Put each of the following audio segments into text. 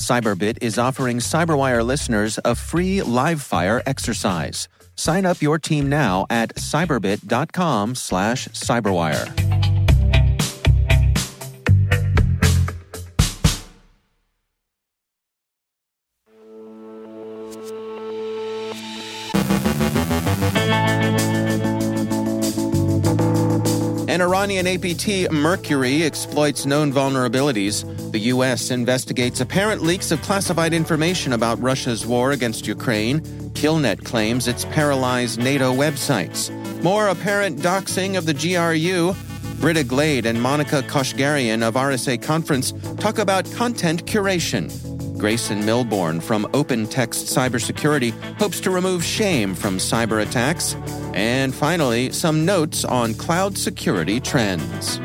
Cyberbit is offering Cyberwire listeners a free live fire exercise. Sign up your team now at cyberbit.com slash cyberwire. An Iranian APT, Mercury, exploits known vulnerabilities. The U.S. investigates apparent leaks of classified information about Russia's war against Ukraine. Killnet claims it's paralyzed NATO websites. More apparent doxing of the GRU. Britta Glade and Monica Koshgarian of RSA Conference talk about content curation. Grayson Milbourne from Open Text Cybersecurity hopes to remove shame from cyber attacks. And finally, some notes on cloud security trends.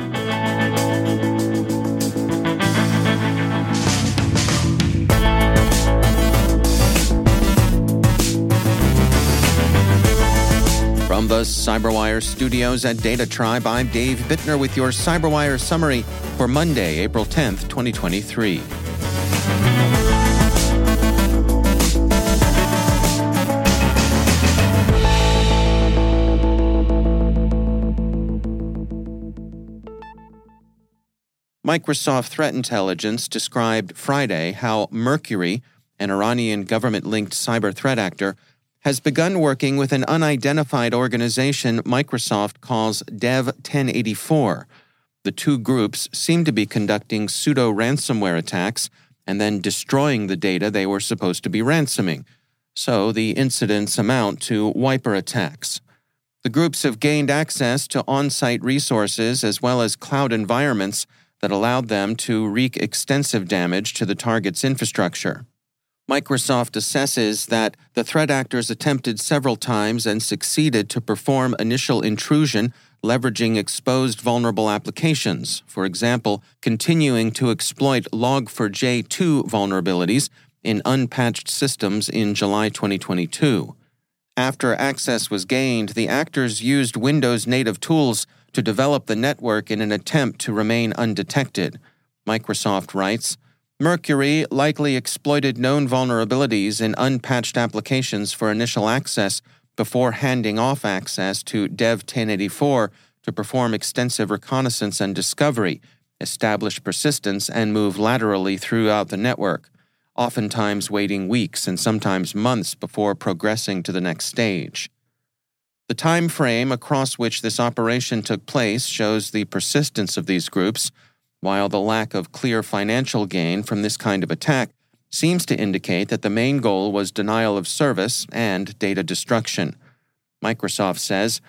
Cyberwire studios at Data Tribe, I'm Dave Bittner with your Cyberwire summary for Monday, April 10th, 2023. Microsoft Threat Intelligence described Friday how Mercury, an Iranian government linked cyber threat actor, has begun working with an unidentified organization Microsoft calls Dev 1084. The two groups seem to be conducting pseudo ransomware attacks and then destroying the data they were supposed to be ransoming. So the incidents amount to wiper attacks. The groups have gained access to on site resources as well as cloud environments that allowed them to wreak extensive damage to the target's infrastructure. Microsoft assesses that the threat actors attempted several times and succeeded to perform initial intrusion leveraging exposed vulnerable applications, for example, continuing to exploit Log4j2 vulnerabilities in unpatched systems in July 2022. After access was gained, the actors used Windows native tools to develop the network in an attempt to remain undetected. Microsoft writes Mercury likely exploited known vulnerabilities in unpatched applications for initial access before handing off access to Dev 1084 to perform extensive reconnaissance and discovery, establish persistence, and move laterally throughout the network, oftentimes waiting weeks and sometimes months before progressing to the next stage. The time frame across which this operation took place shows the persistence of these groups, while the lack of clear financial gain from this kind of attack seems to indicate that the main goal was denial of service and data destruction. Microsoft says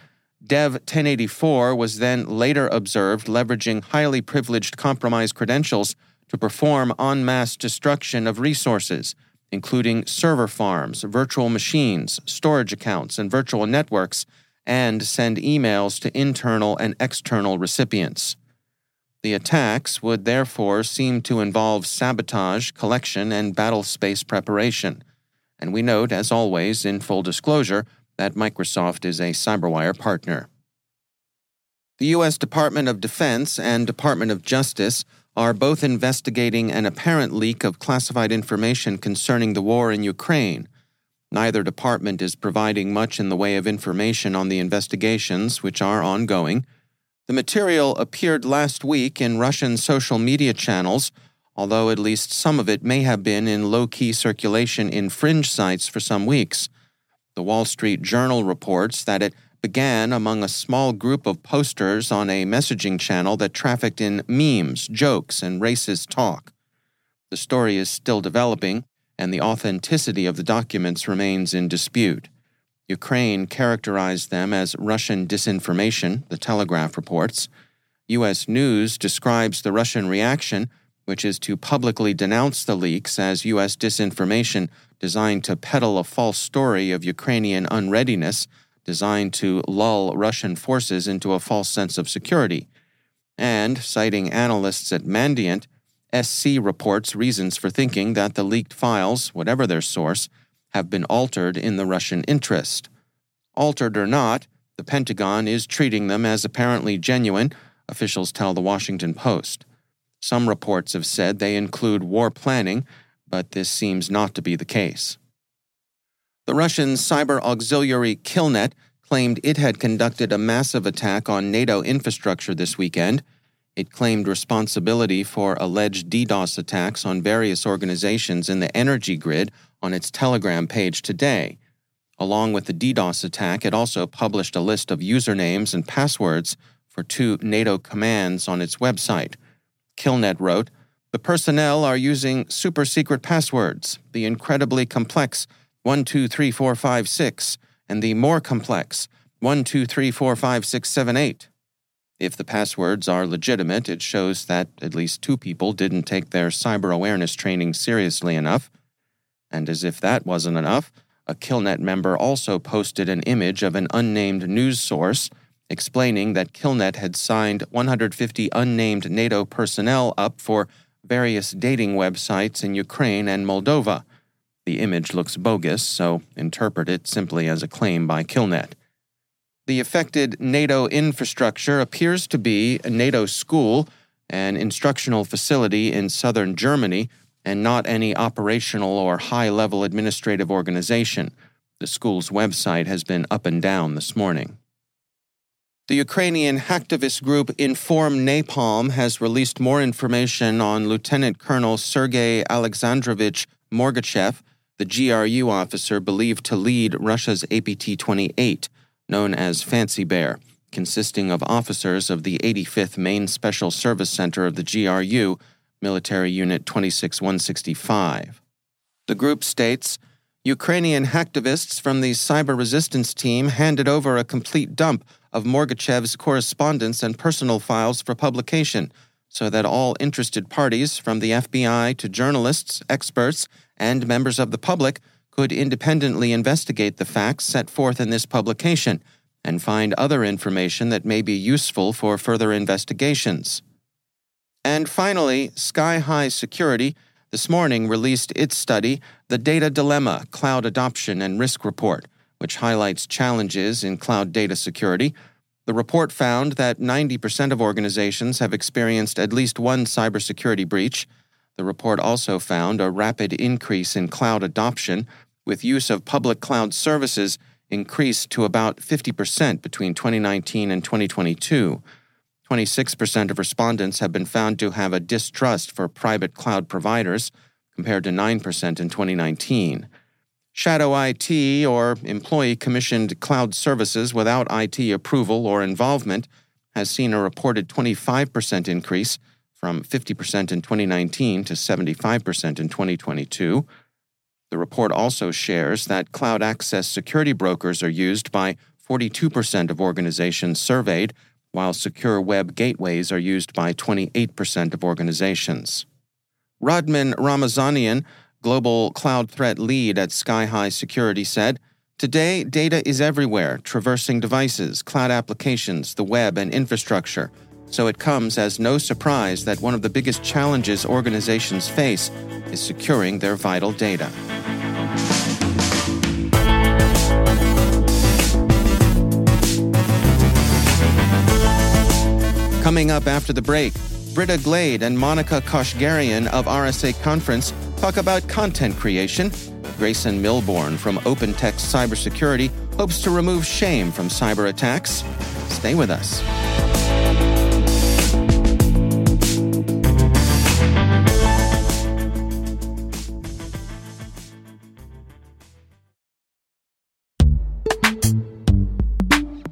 Dev 1084 was then later observed leveraging highly privileged compromised credentials to perform en masse destruction of resources, including server farms, virtual machines, storage accounts, and virtual networks, and send emails to internal and external recipients. The attacks would therefore seem to involve sabotage, collection, and battle space preparation. And we note, as always, in full disclosure, that Microsoft is a CyberWire partner. The U.S. Department of Defense and Department of Justice are both investigating an apparent leak of classified information concerning the war in Ukraine. Neither department is providing much in the way of information on the investigations, which are ongoing. The material appeared last week in Russian social media channels, although at least some of it may have been in low key circulation in fringe sites for some weeks. The Wall Street Journal reports that it began among a small group of posters on a messaging channel that trafficked in memes, jokes, and racist talk. The story is still developing, and the authenticity of the documents remains in dispute. Ukraine characterized them as Russian disinformation, the Telegraph reports. U.S. News describes the Russian reaction, which is to publicly denounce the leaks as U.S. disinformation designed to peddle a false story of Ukrainian unreadiness, designed to lull Russian forces into a false sense of security. And, citing analysts at Mandiant, SC reports reasons for thinking that the leaked files, whatever their source, have been altered in the Russian interest. Altered or not, the Pentagon is treating them as apparently genuine, officials tell the Washington Post. Some reports have said they include war planning, but this seems not to be the case. The Russian cyber auxiliary Killnet claimed it had conducted a massive attack on NATO infrastructure this weekend. It claimed responsibility for alleged DDoS attacks on various organizations in the energy grid on its Telegram page today. Along with the DDoS attack, it also published a list of usernames and passwords for two NATO commands on its website. Killnet wrote, The personnel are using super secret passwords, the incredibly complex 123456, and the more complex 12345678. If the passwords are legitimate, it shows that at least two people didn't take their cyber awareness training seriously enough. And as if that wasn't enough, a Killnet member also posted an image of an unnamed news source explaining that Killnet had signed 150 unnamed NATO personnel up for various dating websites in Ukraine and Moldova. The image looks bogus, so interpret it simply as a claim by Killnet. The affected NATO infrastructure appears to be a NATO school, an instructional facility in southern Germany, and not any operational or high level administrative organization. The school's website has been up and down this morning. The Ukrainian hacktivist group Inform Napalm has released more information on Lieutenant Colonel Sergei Alexandrovich Morgachev, the GRU officer believed to lead Russia's APT 28 known as Fancy Bear, consisting of officers of the 85th Main Special Service Center of the GRU, Military Unit 26165. The group states Ukrainian hacktivists from the cyber resistance team handed over a complete dump of Morgachev's correspondence and personal files for publication so that all interested parties, from the FBI to journalists, experts, and members of the public, could independently investigate the facts set forth in this publication and find other information that may be useful for further investigations. And finally, Sky High Security this morning released its study, The Data Dilemma Cloud Adoption and Risk Report, which highlights challenges in cloud data security. The report found that 90% of organizations have experienced at least one cybersecurity breach. The report also found a rapid increase in cloud adoption, with use of public cloud services increased to about 50% between 2019 and 2022. 26% of respondents have been found to have a distrust for private cloud providers, compared to 9% in 2019. Shadow IT, or employee commissioned cloud services without IT approval or involvement, has seen a reported 25% increase from 50% in 2019 to 75% in 2022. The report also shares that cloud access security brokers are used by 42% of organizations surveyed, while secure web gateways are used by 28% of organizations. Rodman Ramezanian, global cloud threat lead at Sky High Security, said, Today, data is everywhere, traversing devices, cloud applications, the web, and infrastructure so it comes as no surprise that one of the biggest challenges organizations face is securing their vital data. Coming up after the break, Britta Glade and Monica Koshgarian of RSA Conference talk about content creation. Grayson Milbourne from OpenText Cybersecurity hopes to remove shame from cyber attacks. Stay with us.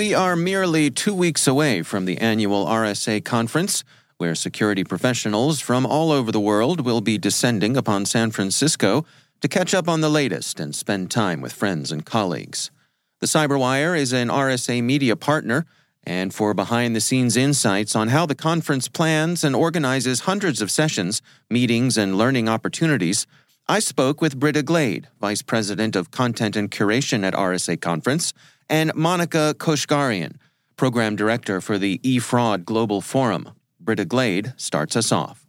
We are merely two weeks away from the annual RSA conference, where security professionals from all over the world will be descending upon San Francisco to catch up on the latest and spend time with friends and colleagues. The Cyberwire is an RSA media partner, and for behind the scenes insights on how the conference plans and organizes hundreds of sessions, meetings, and learning opportunities, I spoke with Britta Glade, Vice President of Content and Curation at RSA Conference, and Monica Koshgarian, Program Director for the eFraud Global Forum. Britta Glade starts us off.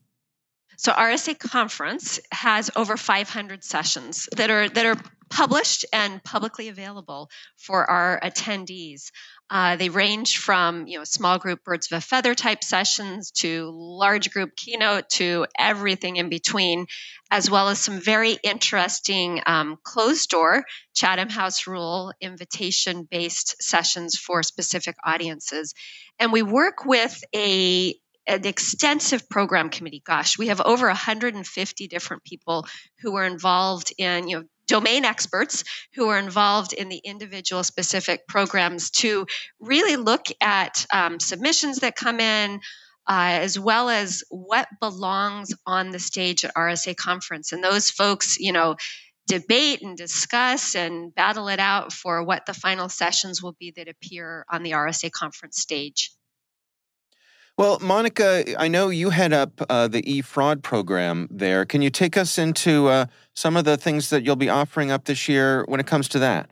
So RSA Conference has over 500 sessions that are that are published and publicly available for our attendees. Uh, they range from you know small group birds of a feather type sessions to large group keynote to everything in between, as well as some very interesting um, closed door Chatham House rule invitation based sessions for specific audiences. And we work with a an extensive program committee. Gosh, we have over 150 different people who are involved in you know domain experts who are involved in the individual specific programs to really look at um, submissions that come in, uh, as well as what belongs on the stage at RSA conference. And those folks, you know, debate and discuss and battle it out for what the final sessions will be that appear on the RSA conference stage. Well, Monica, I know you head up uh, the e fraud program there. Can you take us into uh, some of the things that you'll be offering up this year when it comes to that?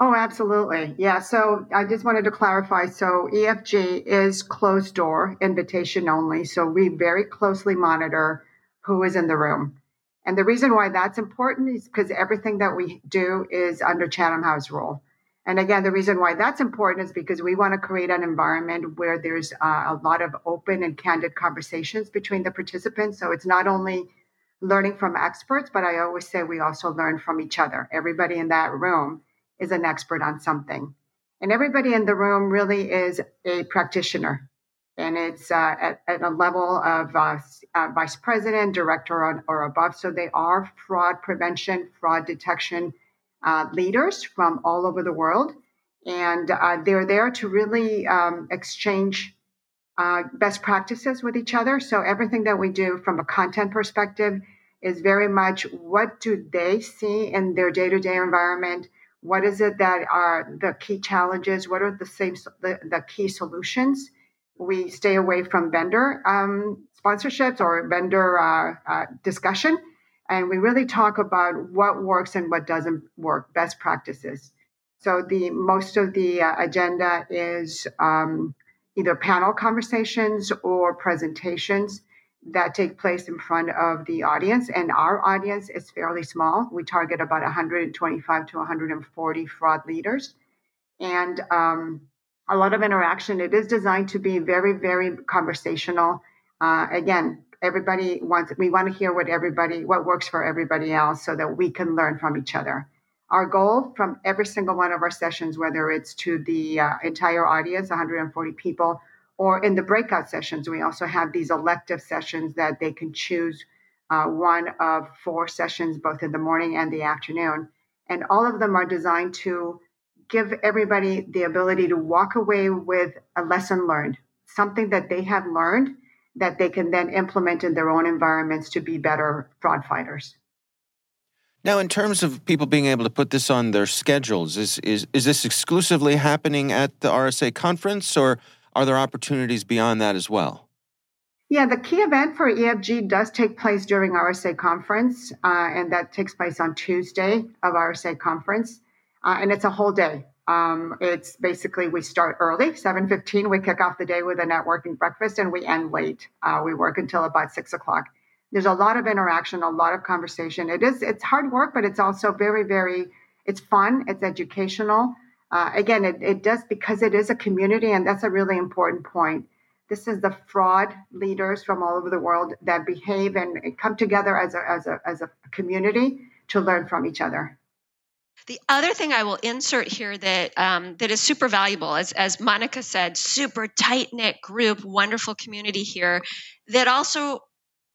Oh, absolutely. Yeah. So I just wanted to clarify. So EFG is closed door, invitation only. So we very closely monitor who is in the room. And the reason why that's important is because everything that we do is under Chatham House rule. And again, the reason why that's important is because we want to create an environment where there's uh, a lot of open and candid conversations between the participants. So it's not only learning from experts, but I always say we also learn from each other. Everybody in that room is an expert on something. And everybody in the room really is a practitioner. And it's uh, at, at, a level of uh, uh, vice president, director, or, or above. So they are fraud prevention, fraud detection uh, leaders from all over the world. And uh, they're there to really um, exchange uh, best practices with each other. So everything that we do from a content perspective is very much what do they see in their day-to-day environment? What is it that are the key challenges? What are the same the, the key solutions? We stay away from vendor um, sponsorships or vendor uh, uh, discussion and we really talk about what works and what doesn't work, best practices. So the most of the uh, agenda is um, either panel conversations or presentations that take place in front of the audience. And our audience is fairly small. We target about 125 to 140 fraud leaders. And um, a lot of interaction. It is designed to be very, very conversational. Uh, again, everybody wants, we want to hear what everybody, what works for everybody else so that we can learn from each other. Our goal from every single one of our sessions, whether it's to the uh, entire audience, 140 people, or in the breakout sessions, we also have these elective sessions that they can choose uh, one of four sessions, both in the morning and the afternoon. And all of them are designed to give everybody the ability to walk away with a lesson learned, something that they have learned that they can then implement in their own environments to be better fraud fighters. Now, in terms of people being able to put this on their schedules, is, is, is this exclusively happening at the RSA conference, or are there opportunities beyond that as well? Yeah, the key event for EFG does take place during RSA conference, uh, and that takes place on Tuesday of RSA conference, uh, and it's a whole day. Um, it's basically we start early, 7.15. We kick off the day with a networking breakfast, and we end late. Uh, we work until about 6 o'clock. There's a lot of interaction, a lot of conversation. It is it's hard work, but it's also very, very it's fun. It's educational uh, again, it, it does because it is a community, and that's a really important point. This is the fraud leaders from all over the world that behave and come together as a, as a, as a community to learn from each other. The other thing I will insert here that um, that is super valuable, as as Monica said, super tight knit group, wonderful community here, that also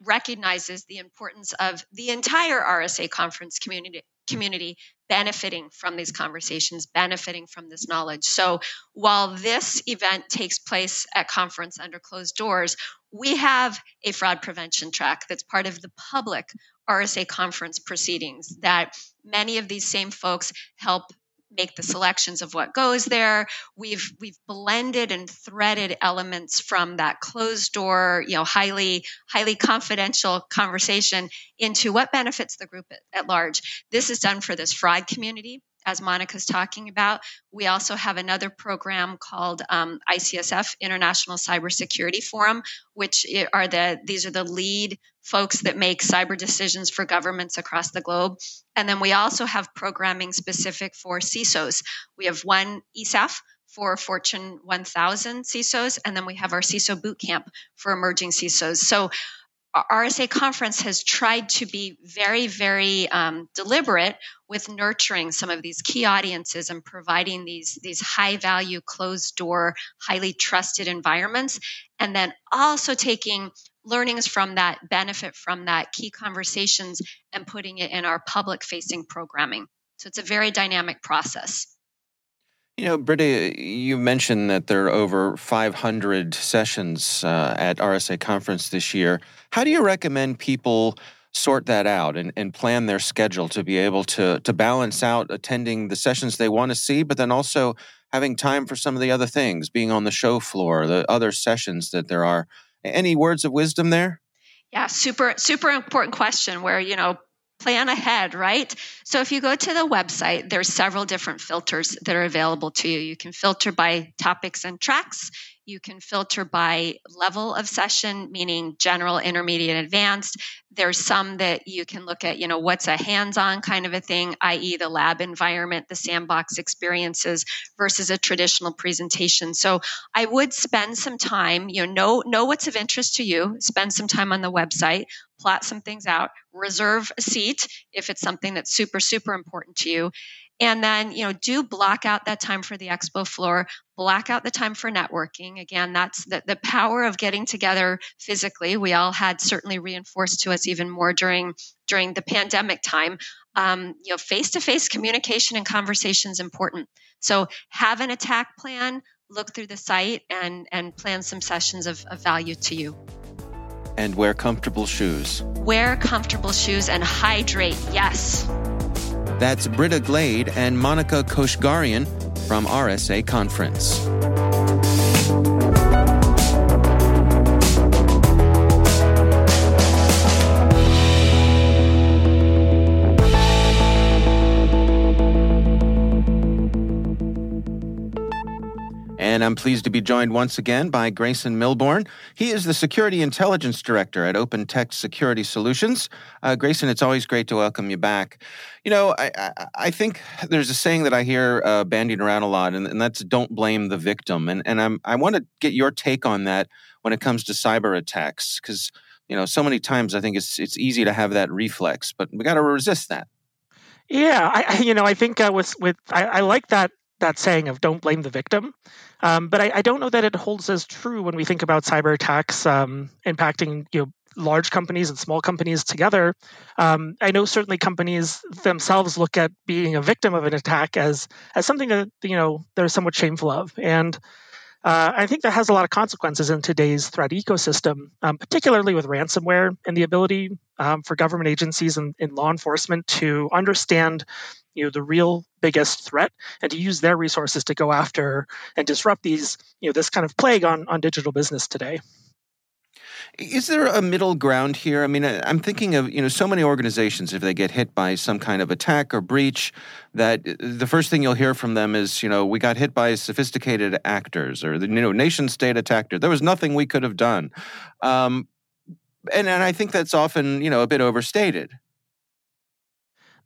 recognizes the importance of the entire RSA conference community community benefiting from these conversations, benefiting from this knowledge. So while this event takes place at conference under closed doors, we have a fraud prevention track that's part of the public RSA conference proceedings that many of these same folks help make the selections of what goes there. We've we've blended and threaded elements from that closed door, you know, highly highly confidential conversation into what benefits the group at, at large. This is done for this fraud community as Monica's talking about. We also have another program called um, ICSF International Cybersecurity Forum, which are the these are the lead folks that make cyber decisions for governments across the globe. And then we also have programming specific for CISOs. We have one ESAF for Fortune 1000 CISOs, and then we have our CISO boot camp for emerging CISOs. So RSA conference has tried to be very, very um, deliberate with nurturing some of these key audiences and providing these these high value, closed door, highly trusted environments, and then also taking learnings from that, benefit from that, key conversations, and putting it in our public facing programming. So it's a very dynamic process. You know, Britta, you mentioned that there are over 500 sessions uh, at RSA conference this year. How do you recommend people sort that out and, and plan their schedule to be able to to balance out attending the sessions they want to see, but then also having time for some of the other things, being on the show floor, the other sessions that there are. Any words of wisdom there? Yeah, super super important question where, you know, plan ahead, right? So if you go to the website, there's several different filters that are available to you. You can filter by topics and tracks. You can filter by level of session, meaning general, intermediate, advanced. There's some that you can look at, you know, what's a hands on kind of a thing, i.e., the lab environment, the sandbox experiences versus a traditional presentation. So I would spend some time, you know, know, know what's of interest to you, spend some time on the website, plot some things out, reserve a seat if it's something that's super, super important to you and then you know do block out that time for the expo floor block out the time for networking. Again that's the, the power of getting together physically. We all had certainly reinforced to us even more during during the pandemic time. Um, you know face-to-face communication and conversation is important. So have an attack plan look through the site and and plan some sessions of, of value to you. And wear comfortable shoes. Wear comfortable shoes and hydrate. Yes that's Britta Glade and Monica Koshgarian from RSA Conference. And I'm pleased to be joined once again by Grayson Milbourne. He is the Security Intelligence Director at OpenText Security Solutions. Uh, Grayson, it's always great to welcome you back. You know, I, I, I think there's a saying that I hear uh, bandied around a lot, and, and, that's don't blame the victim. And, and I'm, I want to get your take on that when it comes to cyber attacks, because, you know, so many times I think it's, it's easy to have that reflex, but we got to resist that. Yeah, I, you know, I think uh, with with I, I, like that that saying of "don't blame the victim," um, but I, I, don't know that it holds as true when we think about cyber attacks um, impacting you know large companies and small companies together. Um, I know certainly companies themselves look at being a victim of an attack as as something that you know they're somewhat shameful of, and uh, I think that has a lot of consequences in today's threat ecosystem, um, particularly with ransomware and the ability um, for government agencies and, and, law enforcement to understand, you know, the real biggest threat and to use their resources to go after and disrupt these, you know, this kind of plague on on digital business today. Is there a middle ground here? I mean, I'm thinking of you know so many organizations if they get hit by some kind of attack or breach, that the first thing you'll hear from them is you know we got hit by sophisticated actors or the you know nation state attacked. There was nothing we could have done, um, and and I think that's often you know a bit overstated.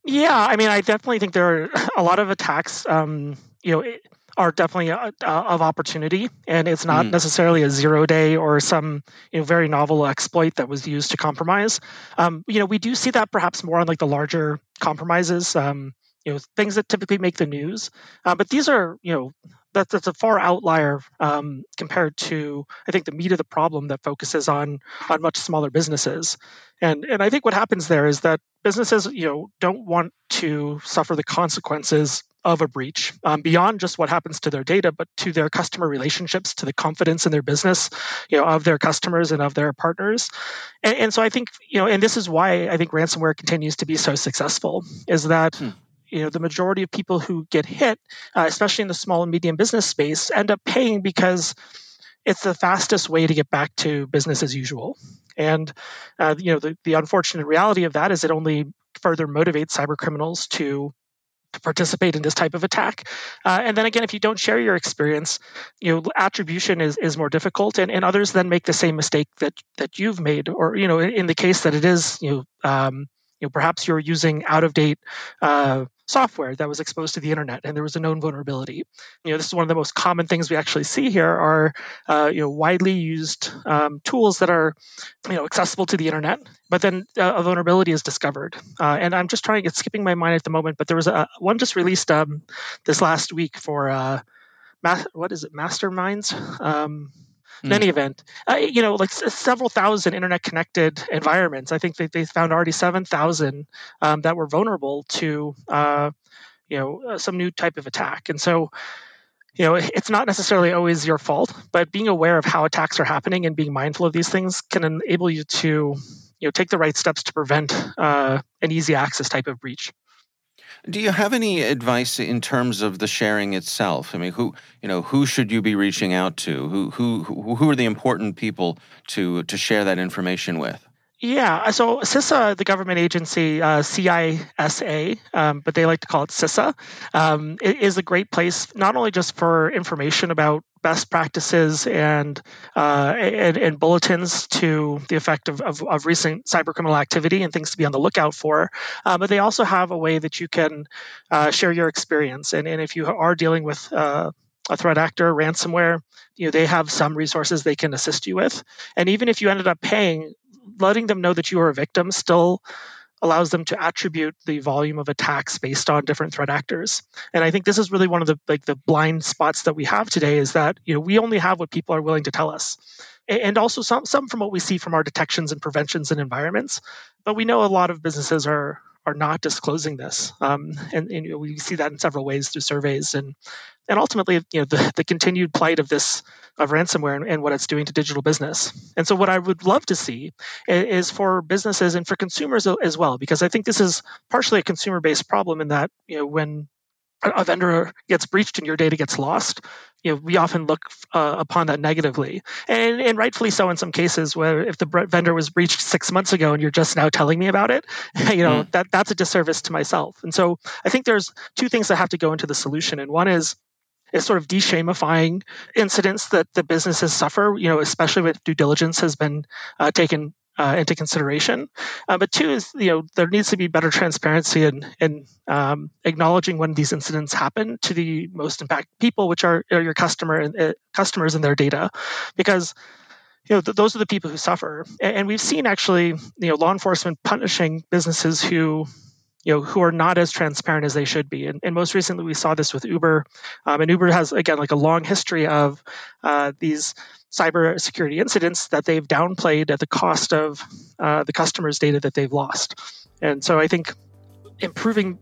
Yeah, I mean, I definitely think there are a lot of attacks. Um, you know. It, are definitely uh, uh, of opportunity, and it's not mm. necessarily a zero day or some you know very novel exploit that was used to compromise. Um, you know, we do see that perhaps more on like the larger compromises. Um, you know, things that typically make the news, uh, but these are you know that's, that's a far outlier um, compared to I think the meat of the problem that focuses on on much smaller businesses. And and I think what happens there is that businesses you know don't want to suffer the consequences of a breach um, beyond just what happens to their data, but to their customer relationships, to the confidence in their business, you know, of their customers and of their partners. And, and so I think, you know, and this is why I think ransomware continues to be so successful, is that hmm you know the majority of people who get hit, uh, especially in the small and medium business space, end up paying because it's the fastest way to get back to business as usual. And uh, you know the, the unfortunate reality of that is it only further motivates cyber criminals to to participate in this type of attack. Uh, and then again, if you don't share your experience, you know, attribution is, is more difficult and, and others then make the same mistake that, that you've made, or, you know, in, in the case that it is, you know, um, you know, perhaps you're using out of date uh, software that was exposed to the internet and there was a known vulnerability. You know, this is one of the most common things we actually see here are uh, you know widely used um, tools that are you know accessible to the internet, but then uh, a vulnerability is discovered. Uh, and I'm just trying, it's skipping my mind at the moment, but there was a one just released um, this last week for uh, what is it, Masterminds. Um, in any event, uh, you know, like s- several thousand internet connected environments. I think they, they found already 7,000 um, that were vulnerable to, uh, you know, uh, some new type of attack. And so, you know, it's not necessarily always your fault, but being aware of how attacks are happening and being mindful of these things can enable you to, you know, take the right steps to prevent uh, an easy access type of breach. Do you have any advice in terms of the sharing itself? I mean, who you know who should you be reaching out to? Who who who are the important people to to share that information with? Yeah, so CISA, the government agency, uh, CISA, um, but they like to call it CISA, um, is a great place not only just for information about best practices and, uh, and, and bulletins to the effect of, of, of, recent cyber criminal activity and things to be on the lookout for. Uh, but they also have a way that you can uh, share your experience. And, and if you are dealing with uh, a threat actor, ransomware, you know, they have some resources they can assist you with. And even if you ended up paying, letting them know that you are a victim still allows them to attribute the volume of attacks based on different threat actors. And I think this is really one of the like the blind spots that we have today is that you know we only have what people are willing to tell us. And also some some from what we see from our detections and preventions and environments. But we know a lot of businesses are are not disclosing this, um, and, and you know, we see that in several ways through surveys and and ultimately, you know, the, the continued plight of this of ransomware and, and, what it's doing to digital business. And so, what I would love to see is for businesses and for consumers as well, because I think this is partially a consumer-based problem in that you know when a vendor gets breached and your data gets lost, you know, we often look uh, upon that negatively, and and rightfully so in some cases. Where if the vendor was breached six months ago and you're just now telling me about it, you know mm. that that's a disservice to myself. And so I think there's two things that have to go into the solution, and one is is sort of de-shamifying incidents that the businesses suffer, you know, especially with due diligence has been uh, taken uh, into consideration. Uh, but two is, you know, there needs to be better transparency in, in um, acknowledging when these incidents happen to the most impacted people, which are, are your customer and uh, customers and their data, because you know th- those are the people who suffer. And, and we've seen actually, you know, law enforcement punishing businesses who you know who are not as transparent as they should be. And, and most recently we saw this with uber. Um, and uber has again like a long history of uh, these cyber security incidents that they've downplayed at the cost of uh, the customers data that they've lost. And so i think improving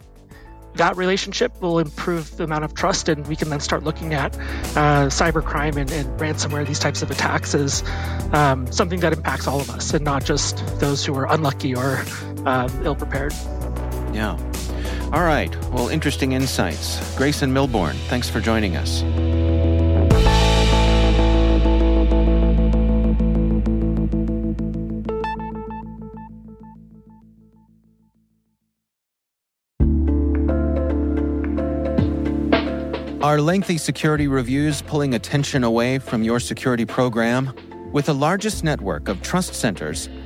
that relationship will improve the amount of trust and we can then start looking at uh, cybercrime and, and, ransomware these types of attacks as um, something that impacts all of us and not just those who are unlucky or um, ill prepared yeah. All right. Well, interesting insights. Grayson Milbourne, thanks for joining us. Are lengthy security reviews pulling attention away from your security program? With the largest network of trust centers,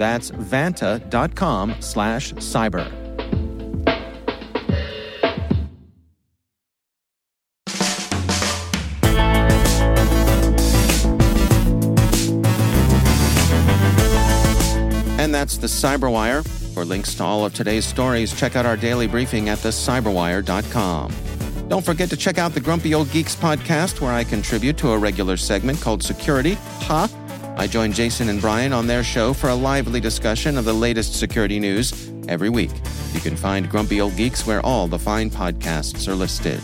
That's vanta.com slash cyber. And that's the Cyberwire. For links to all of today's stories, check out our daily briefing at thecyberwire.com. Don't forget to check out the Grumpy Old Geeks podcast, where I contribute to a regular segment called Security. Ha! I join Jason and Brian on their show for a lively discussion of the latest security news every week. You can find Grumpy Old Geeks where all the fine podcasts are listed.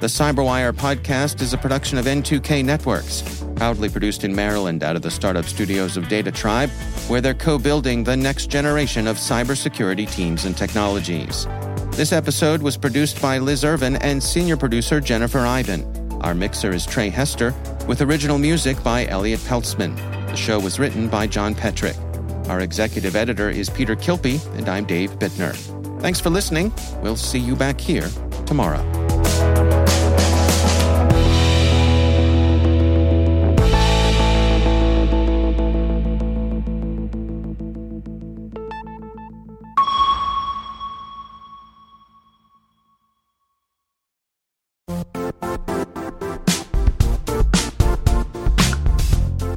The Cyberwire podcast is a production of N2K Networks, proudly produced in Maryland out of the startup studios of Data Tribe, where they're co building the next generation of cybersecurity teams and technologies. This episode was produced by Liz Irvin and senior producer Jennifer Eiben. Our mixer is Trey Hester, with original music by Elliot Peltzman. The show was written by John Petrik. Our executive editor is Peter Kilpe, and I'm Dave Bittner. Thanks for listening. We'll see you back here tomorrow.